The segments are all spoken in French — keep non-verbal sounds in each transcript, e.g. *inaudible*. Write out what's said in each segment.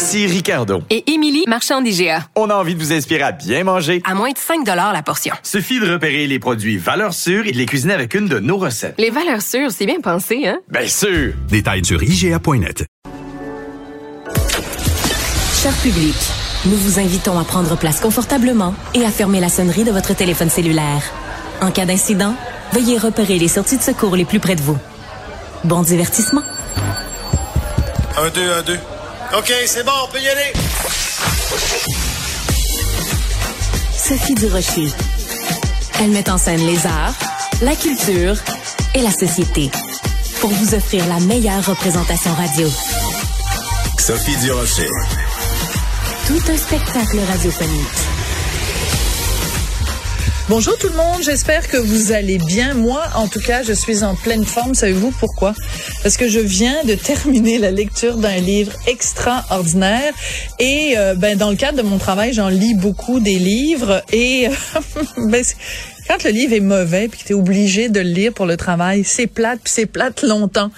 Ici Ricardo. Et Émilie, marchand d'IGA. On a envie de vous inspirer à bien manger. À moins de 5 la portion. Suffit de repérer les produits valeurs sûres et de les cuisiner avec une de nos recettes. Les valeurs sûres, c'est bien pensé, hein? Bien sûr! Détails sur IGA.net. Cher public, nous vous invitons à prendre place confortablement et à fermer la sonnerie de votre téléphone cellulaire. En cas d'incident, veuillez repérer les sorties de secours les plus près de vous. Bon divertissement. Un, deux, un, deux. OK, c'est bon, on peut y aller. Sophie Durocher. Elle met en scène les arts, la culture et la société pour vous offrir la meilleure représentation radio. Sophie Durocher. Tout un spectacle radiophonique. Bonjour tout le monde, j'espère que vous allez bien. Moi, en tout cas, je suis en pleine forme. Savez-vous pourquoi? Parce que je viens de terminer la lecture d'un livre extraordinaire. Et euh, ben, dans le cadre de mon travail, j'en lis beaucoup des livres. Et *laughs* ben, quand le livre est mauvais puis que tu es obligé de le lire pour le travail, c'est plate, puis c'est plate longtemps.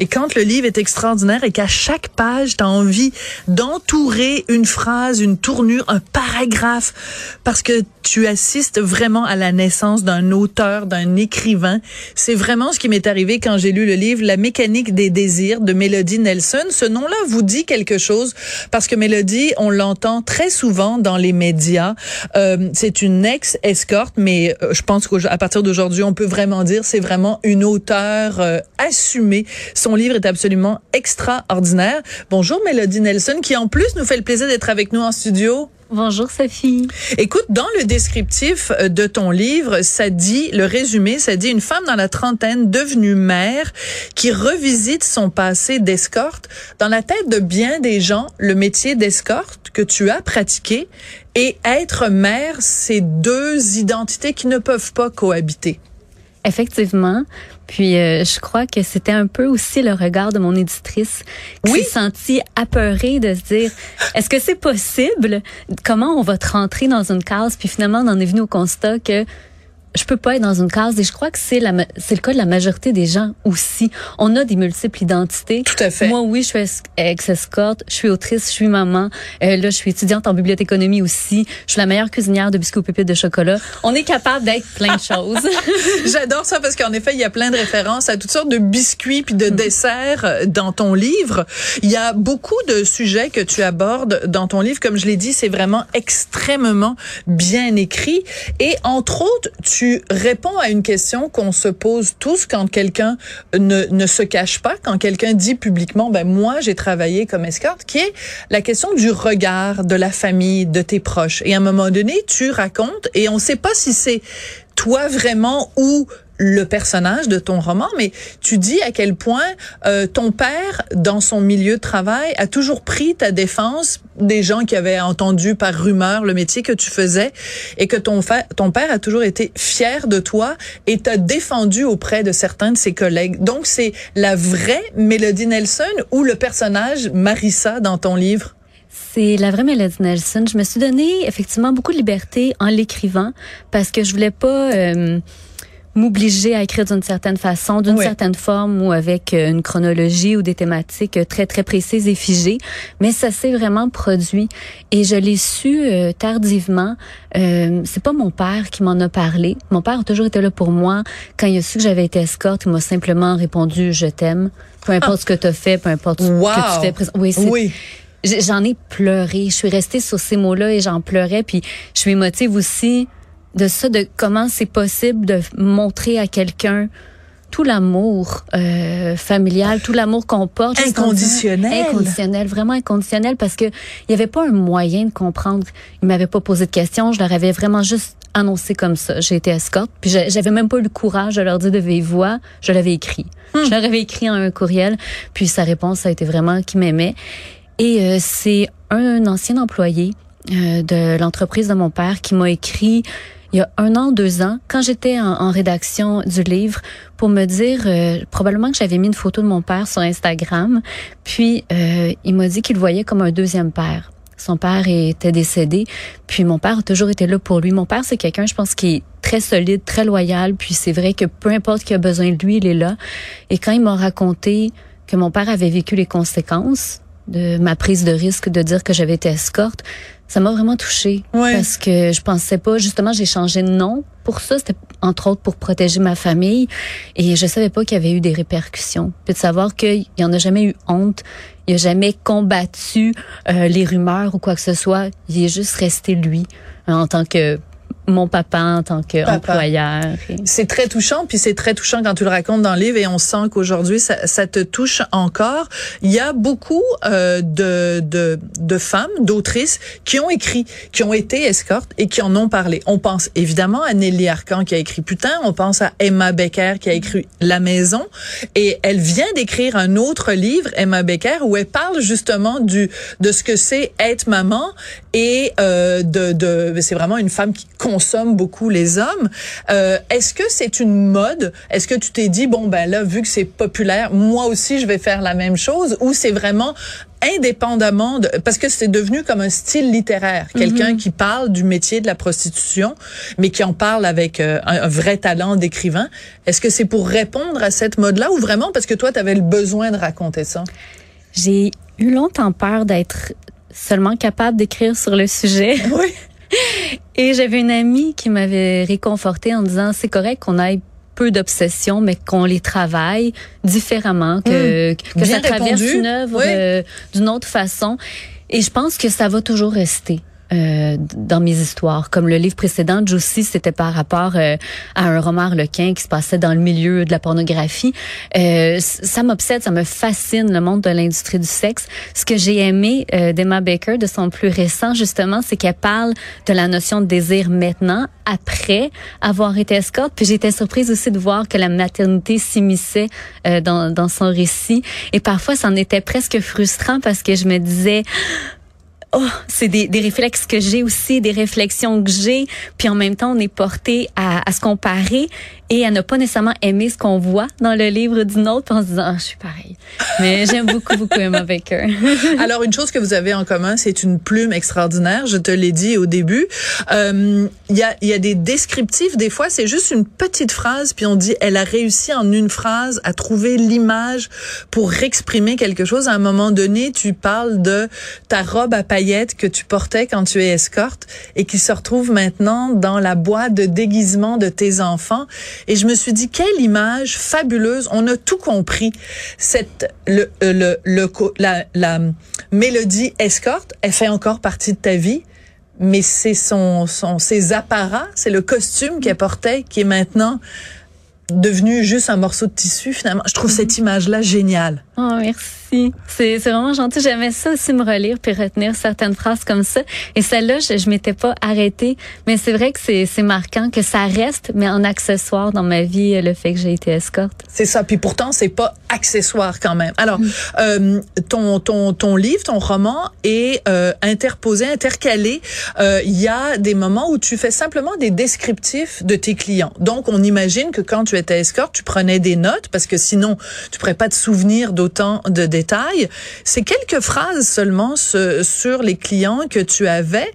Et quand le livre est extraordinaire et qu'à chaque page, tu as envie d'entourer une phrase, une tournure, un paragraphe, parce que tu assistes vraiment à la naissance d'un auteur, d'un écrivain. C'est vraiment ce qui m'est arrivé quand j'ai lu le livre La mécanique des désirs de Melody Nelson. Ce nom-là vous dit quelque chose parce que Melody, on l'entend très souvent dans les médias. Euh, c'est une ex-escorte, mais euh, je pense qu'à partir d'aujourd'hui, on peut vraiment dire c'est vraiment une auteure euh, assumée. Son livre est absolument extraordinaire. Bonjour Melody Nelson, qui en plus nous fait le plaisir d'être avec nous en studio. Bonjour Sophie. Écoute, dans le descriptif euh, de ton livre, ça dit, le résumé, ça dit une femme dans la trentaine devenue mère qui revisite son passé d'escorte. Dans la tête de bien des gens, le métier d'escorte que tu as pratiqué et être mère, c'est deux identités qui ne peuvent pas cohabiter. Effectivement. Puis euh, je crois que c'était un peu aussi le regard de mon éditrice qui s'est sentie apeurée de se dire est-ce que c'est possible? Comment on va te rentrer dans une case Puis finalement on en est venu au constat que je peux pas être dans une case et je crois que c'est la c'est le cas de la majorité des gens aussi. On a des multiples identités. Tout à fait. Moi oui, je suis ex-escorte, je suis autrice, je suis maman. Euh, là, je suis étudiante en bibliothéconomie aussi. Je suis la meilleure cuisinière de biscuits aux pépites de chocolat. On est capable d'être plein de choses. *laughs* J'adore ça parce qu'en effet, il y a plein de références à toutes sortes de biscuits puis de mm. desserts euh, dans ton livre. Il y a beaucoup de sujets que tu abordes dans ton livre. Comme je l'ai dit, c'est vraiment extrêmement bien écrit et entre autres, tu tu réponds à une question qu'on se pose tous quand quelqu'un ne, ne se cache pas, quand quelqu'un dit publiquement, ben moi j'ai travaillé comme escorte, qui est la question du regard de la famille, de tes proches. Et à un moment donné, tu racontes, et on ne sait pas si c'est toi vraiment ou le personnage de ton roman, mais tu dis à quel point euh, ton père, dans son milieu de travail, a toujours pris ta défense des gens qui avaient entendu par rumeur le métier que tu faisais et que ton, ton père a toujours été fier de toi et t'a défendu auprès de certains de ses collègues. Donc, c'est la vraie Mélodie Nelson ou le personnage Marissa dans ton livre? C'est la vraie Mélodie Nelson. Je me suis donné effectivement beaucoup de liberté en l'écrivant parce que je voulais pas... Euh, m'obliger à écrire d'une certaine façon, d'une certaine forme ou avec euh, une chronologie ou des thématiques euh, très très précises et figées, mais ça s'est vraiment produit et je l'ai su euh, tardivement. Euh, c'est pas mon père qui m'en a parlé. Mon père a toujours été là pour moi. Quand il a su que j'avais été escorte, il m'a simplement répondu je t'aime, peu importe ce que tu as fait, peu importe ce que tu fais. Oui, oui. J'en ai pleuré. Je suis restée sur ces mots-là et j'en pleurais. Puis je suis émotive aussi de ça, de comment c'est possible de montrer à quelqu'un tout l'amour euh, familial, tout l'amour qu'on porte. Inconditionnel. Inconditionnel, vraiment inconditionnel, parce que il y avait pas un moyen de comprendre. Ils m'avaient pas posé de questions, je leur avais vraiment juste annoncé comme ça. J'ai été escorte, puis j'avais même pas eu le courage de leur dire de vive voix. Je l'avais écrit. Hmm. Je leur avais écrit en un courriel, puis sa réponse a été vraiment qu'il m'aimait. Et euh, c'est un ancien employé euh, de l'entreprise de mon père qui m'a écrit il y a un an, deux ans, quand j'étais en, rédaction du livre, pour me dire euh, probablement que j'avais mis une photo de mon père sur Instagram. Puis euh, il m'a dit qu'il voyait comme un deuxième père. Son père était décédé, puis mon père a toujours été là pour lui. Mon père, c'est quelqu'un, je pense, qui est très solide, très loyal, puis c'est vrai que peu importe qui a besoin de lui, il est là. Et quand il m'a raconté que mon père avait vécu les conséquences de ma prise de risque de dire que j'avais été escorte, ça m'a vraiment touchée. Parce que je pensais pas justement j'ai changé de nom pour ça. C'était entre autres pour protéger ma famille. Et je savais pas qu'il y avait eu des répercussions. Puis de savoir qu'il y en a jamais eu honte il a jamais combattu euh, les rumeurs ou quoi que ce soit il est juste resté lui en tant que mon papa en tant qu'employeur. C'est très touchant, puis c'est très touchant quand tu le racontes dans le livre et on sent qu'aujourd'hui ça, ça, te touche encore. Il y a beaucoup euh, de, de, de femmes, d'autrices qui ont écrit, qui ont été escortes et qui en ont parlé. On pense évidemment à Nelly Arcan qui a écrit Putain, on pense à Emma Becker qui a écrit La Maison et elle vient d'écrire un autre livre, Emma Becker, où elle parle justement du de ce que c'est être maman et euh, de, de c'est vraiment une femme qui consomme beaucoup les hommes. Euh, Est-ce que c'est une mode? Est-ce que tu t'es dit bon ben là vu que c'est populaire, moi aussi je vais faire la même chose? Ou c'est vraiment indépendamment de parce que c'est devenu comme un style littéraire, quelqu'un mhm. qui parle du métier de la prostitution mais qui en parle avec euh, un, vrai talent d'écrivain. Est-ce que c'est pour répondre à cette mode-là ou vraiment parce que toi tu avais le besoin de raconter ça? J'ai eu longtemps peur d'être seulement capable d'écrire sur le sujet. Oui. *laughs* Et j'avais une amie qui m'avait réconfortée en disant c'est correct qu'on ait peu d'obsessions, mais qu'on les travaille différemment, que, hmm. que ça traverse une œuvre euh, d'une autre façon. Et je pense que ça va toujours rester. Euh, dans mes histoires. Comme le livre précédent, Josie, c'était par rapport euh, à un roman lequin qui se passait dans le milieu de la pornographie. Euh, ça m'obsède, ça me fascine le monde de l'industrie du sexe. Ce que j'ai aimé d'Emma Baker, de son plus récent, justement, c'est qu'elle parle de la notion de désir maintenant, après avoir été escorte. Puis j'étais surprise aussi de voir que la maternité s'immisçait dans, dans son récit. Et parfois, c'en était presque frustrant parce que je me disais oh, c'est des, des, réflexes que j'ai aussi, des réflexions que j'ai, puis en même temps, on est porté à, à se comparer et à ne pas nécessairement aimer ce qu'on voit dans le livre d'une autre, en se disant, ah, je suis pareil. Mais j'aime beaucoup, beaucoup Emma Baker. *laughs* Alors, une chose que vous avez en commun, c'est une plume extraordinaire. Je te l'ai dit au début. Euh, il y, a, y a des descriptifs. Des fois, c'est juste une petite phrase, puis on dit, elle a réussi en une phrase à trouver l'image pour exprimer quelque chose. À un moment donné, tu parles de ta robe à paillettes que tu portais quand tu es escorte et qui se retrouve maintenant dans la boîte de déguisement de tes enfants. Et je me suis dit, quelle image fabuleuse. On a tout compris. Cette, le, euh, le, le, la, la mélodie escorte, elle fait encore partie de ta vie mais c'est son, son, ses apparats, c'est le costume qu'elle portait qui est maintenant devenu juste un morceau de tissu finalement. Je trouve cette image-là géniale. Oh, merci. C'est vraiment gentil. J'aimais ça aussi me relire puis retenir certaines phrases comme ça. Et celle-là, je, je m'étais pas arrêtée. Mais c'est vrai que c'est marquant que ça reste, mais en accessoire dans ma vie, le fait que j'ai été escorte. C'est ça. Puis pourtant, c'est pas accessoire quand même. Alors, mm. euh, ton, ton, ton livre, ton roman est euh, interposé, intercalé. Euh, il y a des moments où tu fais simplement des descriptifs de tes clients. Donc, on imagine que quand tu étais escorte, tu prenais des notes parce que sinon, tu pourrais pas te souvenir autant de détails. C'est quelques phrases seulement sur les clients que tu avais.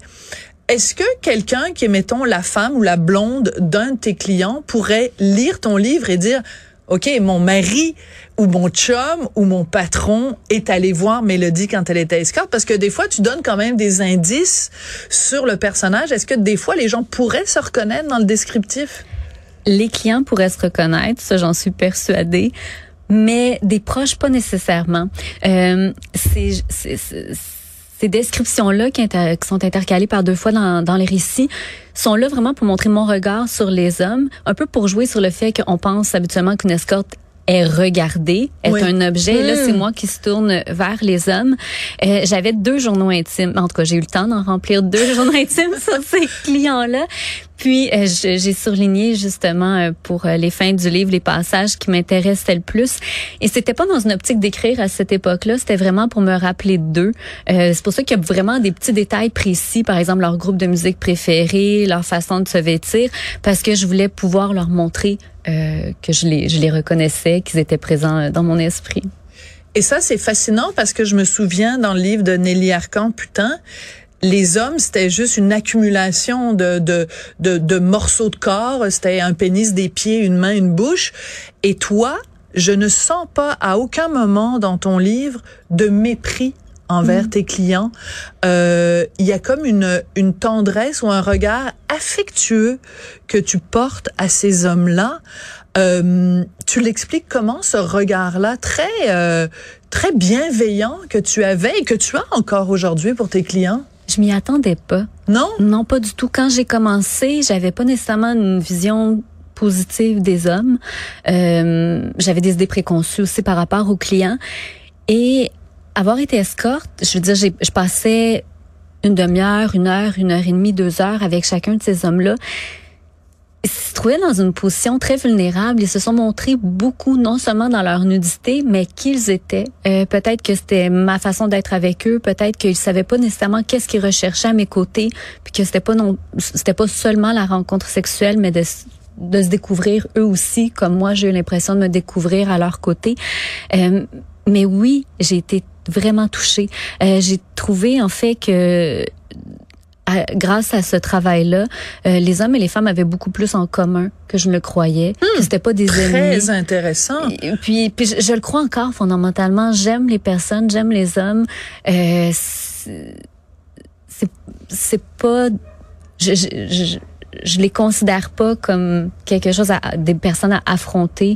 Est-ce que quelqu'un qui est, mettons, la femme ou la blonde d'un de tes clients pourrait lire ton livre et dire, OK, mon mari ou mon chum ou mon patron est allé voir Mélodie quand elle était escorte parce que des fois tu donnes quand même des indices sur le personnage. Est-ce que des fois les gens pourraient se reconnaître dans le descriptif? Les clients pourraient se reconnaître, ça j'en suis persuadée mais des proches pas nécessairement. Euh, c'est ces descriptions-là qui, sont intercalées par deux fois dans, dans les récits sont là vraiment pour montrer mon regard sur les hommes, un peu pour jouer sur le fait qu'on pense habituellement qu'une escorte est regardé, est Oui. un objet. Et là, c'est moi qui se tourne vers les hommes. Euh, J'avais deux journaux intimes. En tout cas, j'ai eu le temps d'en remplir deux *laughs* journaux intimes sur ces clients-là. Puis, euh, j'ai surligné justement euh, pour euh, les fins du livre les passages qui m'intéressaient le plus. Et c'était pas dans une optique d'écrire à cette époque-là, c'était vraiment pour me rappeler d'eux. Euh, c'est pour ça qu'il y a vraiment des petits détails précis, par exemple leur groupe de musique préféré, leur façon de se vêtir, parce que je voulais pouvoir leur montrer euh, que je les, reconnaissais, qu'ils étaient présents euh, dans mon esprit. Et ça, c'est fascinant parce que je me souviens dans le livre de Nelly Arcan, putain, les hommes, c'était juste une accumulation de, de, de, de morceaux de corps. C'était un pénis, des pieds, une main, une bouche. Et toi, je ne sens pas à aucun moment dans ton livre de mépris envers tes clients. Euh, Il y a comme une, une tendresse ou un regard affectueux que tu portes à ces hommes-là. Euh, tu l'expliques comment ce regard-là très euh, très bienveillant que tu avais et que tu as encore aujourd'hui pour tes clients? Je m'y attendais pas. Non? Non, pas du tout. Quand j'ai commencé, j'avais pas nécessairement une vision positive des hommes. Euh, j'avais des idées préconçues aussi par rapport aux clients. Et avoir été escorte, je veux dire, je passais une demi-heure, une heure, une heure et demie, deux heures avec chacun de ces hommes-là. Ils se trouvaient dans une position très vulnérable. Ils se sont montrés beaucoup, non seulement dans leur nudité, mais qu'ils étaient. Euh, peut-être que c'était ma façon d'être avec eux. Peut-être qu'ils savaient pas nécessairement qu'est-ce qu'ils recherchaient à mes côtés, puis que c'était pas non, c'était pas seulement la rencontre sexuelle, mais de de se découvrir eux aussi, comme moi j'ai eu l'impression de me découvrir à leur côté. Euh, mais oui, j'ai été vraiment touchée. Euh, j'ai trouvé en fait que à- grâce à ce travail-là, euh, les hommes et les femmes avaient beaucoup plus en commun que je ne le croyais. Que C'était pas des ennemis. Très intéressant. Et puis, puis je, je le crois encore fondamentalement. J'aime les personnes, j'aime les hommes. Euh, c'est c'est- c'est pas, je, je, je, je les considère pas comme quelque chose à des personnes à affronter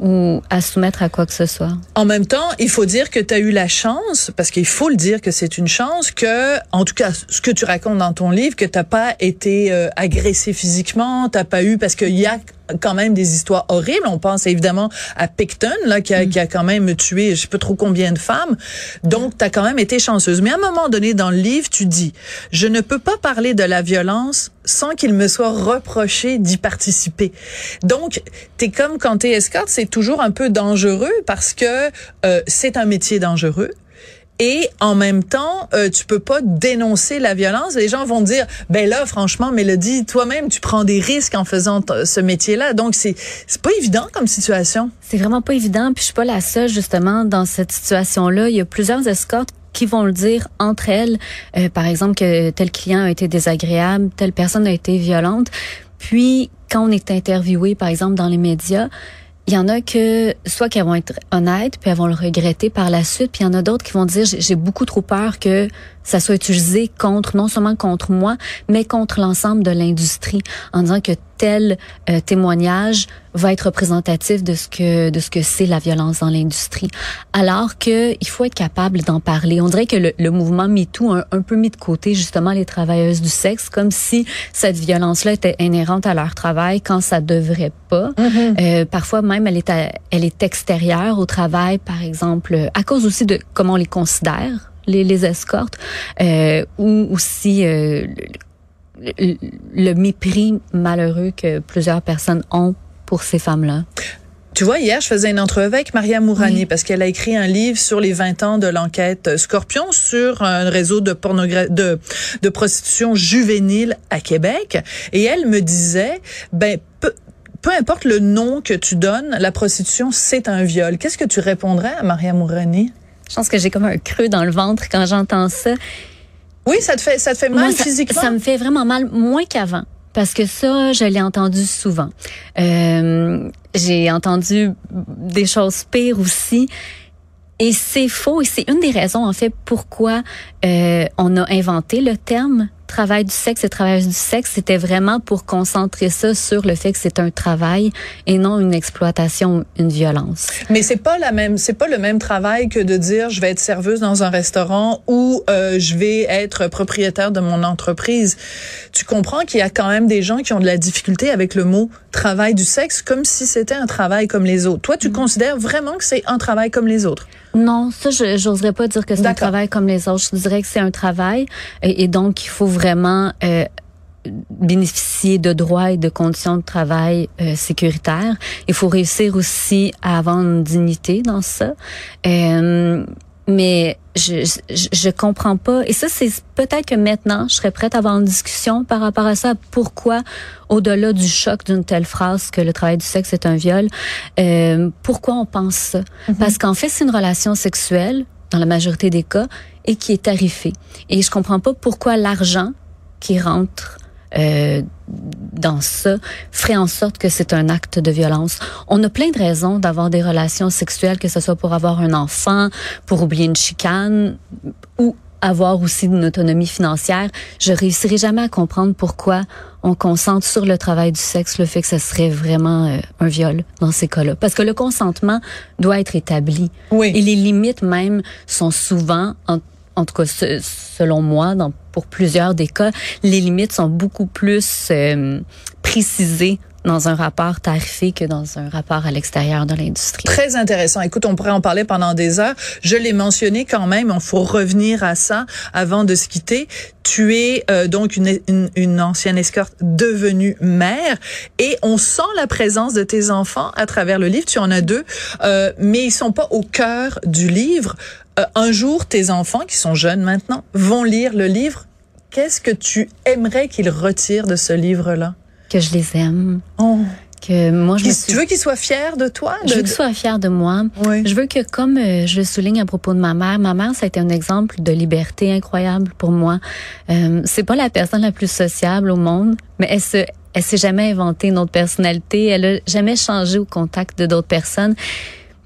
ou à soumettre à quoi que ce soit. En même temps, il faut dire que tu as eu la chance, parce qu'il faut le dire que c'est une chance, que, en tout cas, ce que tu racontes dans ton livre, que t'as pas été euh, agressé physiquement, t'as pas eu, parce qu'il y a quand même des histoires horribles. On pense évidemment à Picton, là, qui a, qui a quand même tué je sais pas trop combien de femmes. Donc, tu as quand même été chanceuse. Mais à un moment donné dans le livre, tu dis, je ne peux pas parler de la violence sans qu'il me soit reproché d'y participer. Donc, t'es comme quand t'es escorte, c'est toujours un peu dangereux parce que euh, c'est un métier dangereux. Et en même temps, euh, tu peux pas dénoncer la violence. Les gens vont dire, ben là, franchement, Mélodie, toi-même, tu prends des risques en faisant t- ce métier-là. Donc, c'est c'est pas évident comme situation. C'est vraiment pas évident, puis je suis pas la seule justement dans cette situation-là. Il y a plusieurs escortes qui vont le dire entre elles, Euh, par exemple que tel client a été désagréable, telle personne a été violente. Puis quand on est interviewé, par exemple dans les médias, il y en a que soit qu'elles vont être honnêtes puis elles vont le regretter par la suite, puis il y en a d'autres qui vont dire j'ai j'ai beaucoup trop peur que ça soit utilisé contre non seulement contre moi, mais contre l'ensemble de l'industrie en disant que tel euh, témoignage va être représentatif de ce que de ce que c'est la violence dans l'industrie. Alors que il faut être capable d'en parler. On dirait que le, le mouvement MeToo a un, un peu mis de côté justement les travailleuses du sexe, comme si cette violence-là était inhérente à leur travail quand ça devrait pas. Euh, parfois même elle est à- elle est extérieure au travail, par exemple, à cause aussi de comment on les considère les, les escortes, euh, ou aussi euh, le, mépris malheureux que plusieurs personnes ont pour ces femmes-là. Tu vois, hier, je faisais une entrevue avec Maria Mourani Oui. parce qu'elle a écrit un livre sur les 20 ans de l'enquête Scorpion sur un réseau de, pornogra de, de prostitution juvénile à Québec. Et elle me disait, ben, peu, peu importe le nom que tu donnes, la prostitution, c'est un viol. Qu'est-ce que tu répondrais à Maria Mourani? Je pense que j'ai comme un creux dans le ventre quand j'entends ça. Oui, ça te fait, ça te fait mal Moi, ça, physiquement? ça me fait vraiment mal, moins qu'avant. Parce que ça, je l'ai entendu souvent. Euh, j'ai entendu des choses pires aussi. Et c'est faux. Et c'est une des raisons, en fait, pourquoi euh, on a inventé le terme travail du sexe et travail du sexe, c'était vraiment pour concentrer ça sur le fait que c'est un travail et non une exploitation, une violence. Mais c'est pas la même, c'est pas le même travail que de dire je vais être serveuse dans un restaurant ou euh, je vais être propriétaire de mon entreprise. Tu comprends qu'il y a quand même des gens qui ont de la difficulté avec le mot travail du sexe comme si c'était un travail comme les autres. Toi, tu mm. considères vraiment que c'est un travail comme les autres? Non, ça, je j'oserais pas dire que c'est un travail comme les autres. Je dirais que c'est un travail et, donc il faut vraiment euh, bénéficier de droits et de conditions de travail euh, sécuritaires. Il faut réussir aussi à avoir une dignité dans ça. Euh, mais je, je, je comprends pas. Et ça, c'est peut-être que maintenant, je serais prête à avoir une discussion par rapport à ça. Pourquoi, au-delà du choc d'une telle phrase que le travail du sexe est un viol, euh, pourquoi on pense ça? Mm-hmm. Parce qu'en fait, c'est une relation sexuelle, dans la majorité des cas, et qui est tarifée. Et je comprends pas pourquoi l'argent qui rentre euh, dans ça ferait en sorte que c'est un acte de violence. On a plein de raisons d'avoir des relations sexuelles, que ce soit pour avoir un enfant, pour oublier une chicane ou avoir aussi une autonomie financière. Je réussirai jamais à comprendre pourquoi on concentre sur le travail du sexe le fait que ce serait vraiment euh, un viol dans ces cas-là. Parce que le consentement doit être établi. Oui. Et les limites même sont souvent, en, en tout cas selon moi, dans pour plusieurs des cas, les limites sont beaucoup plus euh, précisées dans un rapport tarifé que dans un rapport à l'extérieur de l'industrie. Très intéressant. Écoute, on pourrait en parler pendant des heures. Je l'ai mentionné quand même, il faut revenir à ça avant de se quitter. Tu es euh, donc une, une, une, ancienne escorte devenue mère et on sent la présence de tes enfants à travers le livre. Tu en as deux, euh, mais ils sont pas au cœur du livre. Euh, un jour, tes enfants, qui sont jeunes maintenant, vont lire le livre. Qu'est-ce que tu aimerais qu'ils retirent de ce livre-là? Que je les aime. Oh. Que moi, je Tu veux qu'ils soient fiers de toi? Je veux qu'ils soient fiers de moi. Oui. Je veux que, comme euh, je le souligne à propos de ma mère, ma mère, ça a été un exemple de liberté incroyable pour moi. Euh, c'est pas la personne la plus sociable au monde, mais elle se, elle s'est jamais inventée une autre personnalité. Elle a jamais changé au contact de d'autres personnes.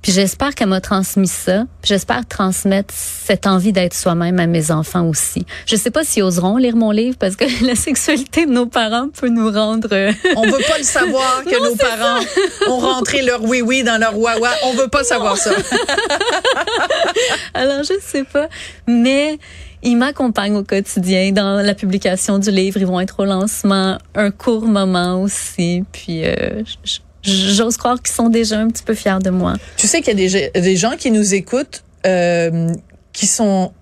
Puis j'espère qu'elle m'a transmis ça. J'espère transmettre cette envie d'être soi-même à mes enfants aussi. Je sais pas s'ils oseront lire mon livre parce que *laughs* la sexualité de nos parents peut nous rendre. Euh, On veut pas le savoir que *laughs* Non, nos parents ont rentré leur oui oui dans leur wawa. On veut pas savoir ça. *laughs* Alors je sais pas, mais ils m'accompagnent au quotidien dans la publication du livre. Ils vont être au lancement, un court moment aussi. Puis euh, je- j'ose croire qu'ils sont déjà un petit peu fiers de moi. Tu sais qu'il y a des, des gens qui nous écoutent euh, qui sont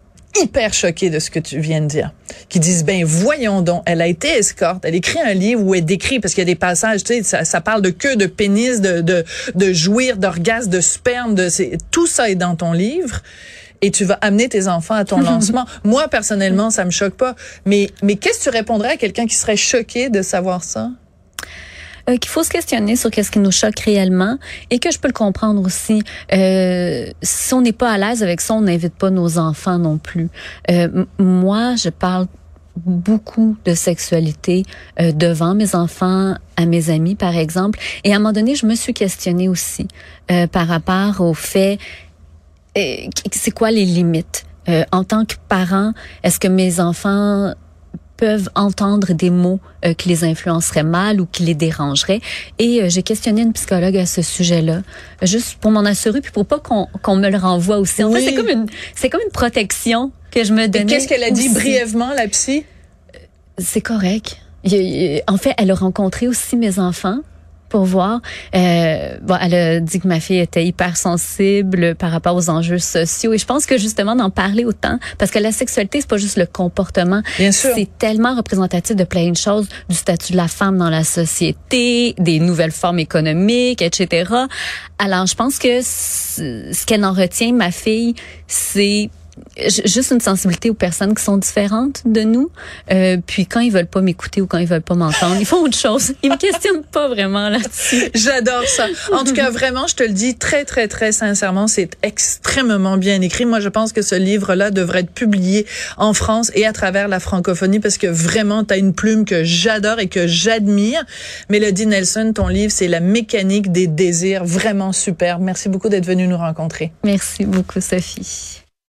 hyper choqués de ce que tu viens de dire, qui disent ben voyons donc, elle a été escorte, elle écrit un livre où elle décrit parce qu'il y a des passages, tu sais, ça, ça parle de queue, de pénis, de de, de jouir, d'orgasme, de sperme, de tout ça est dans ton livre. Et tu vas amener tes enfants à ton *laughs* lancement. Moi, personnellement, ça me choque pas. Mais, mais qu'est-ce que tu répondrais à quelqu'un qui serait choqué de savoir ça? Euh, qu'il faut se questionner sur qu'est-ce qui nous choque réellement et que je peux le comprendre aussi. Euh, si on n'est pas à l'aise avec ça, on n'invite pas nos enfants non plus. Euh, moi, je parle beaucoup de sexualité euh, devant mes enfants, à mes amis par exemple. Et à un moment donné, je me suis questionnée aussi euh, par rapport au fait, euh, c'est quoi les limites? Euh, en tant que parent, est-ce que mes enfants peuvent entendre des mots euh, qui les influenceraient mal ou qui les dérangeraient. Et euh, j'ai questionné une psychologue à ce sujet-là, juste pour m'en assurer, puis pour pas qu'on qu'on me le renvoie aussi. En Oui. fait, c'est comme une c'est comme une protection que je me donnais. qu'est-ce qu'elle a dit aussi. brièvement, la psy? C'est correct. En fait, elle a rencontré aussi mes enfants pour voir. Euh, bon, elle a dit que ma fille était hyper sensible par rapport aux enjeux sociaux et je pense que justement d'en parler autant parce que la sexualité c'est pas juste le comportement, c'est tellement représentatif de plein de choses, du statut de la femme dans la société, des nouvelles formes économiques, etc. Alors je pense que ce qu'elle en retient, ma fille, c'est juste une sensibilité aux personnes qui sont différentes de nous. Euh, puis quand ils veulent pas m'écouter ou quand ils veulent pas m'entendre, ils font autre chose. Ils me questionnent pas vraiment là-dessus. J'adore ça. En *laughs* tout cas, vraiment, je te le dis très, très, très sincèrement, c'est extrêmement bien écrit. Moi, je pense que ce livre-là devrait être publié en France et à travers la francophonie parce que vraiment, tu as une plume que j'adore et que j'admire. Mélodie Nelson, ton livre, c'est La mécanique des désirs. Vraiment super. Merci beaucoup d'être venu nous rencontrer. Merci beaucoup, Sophie.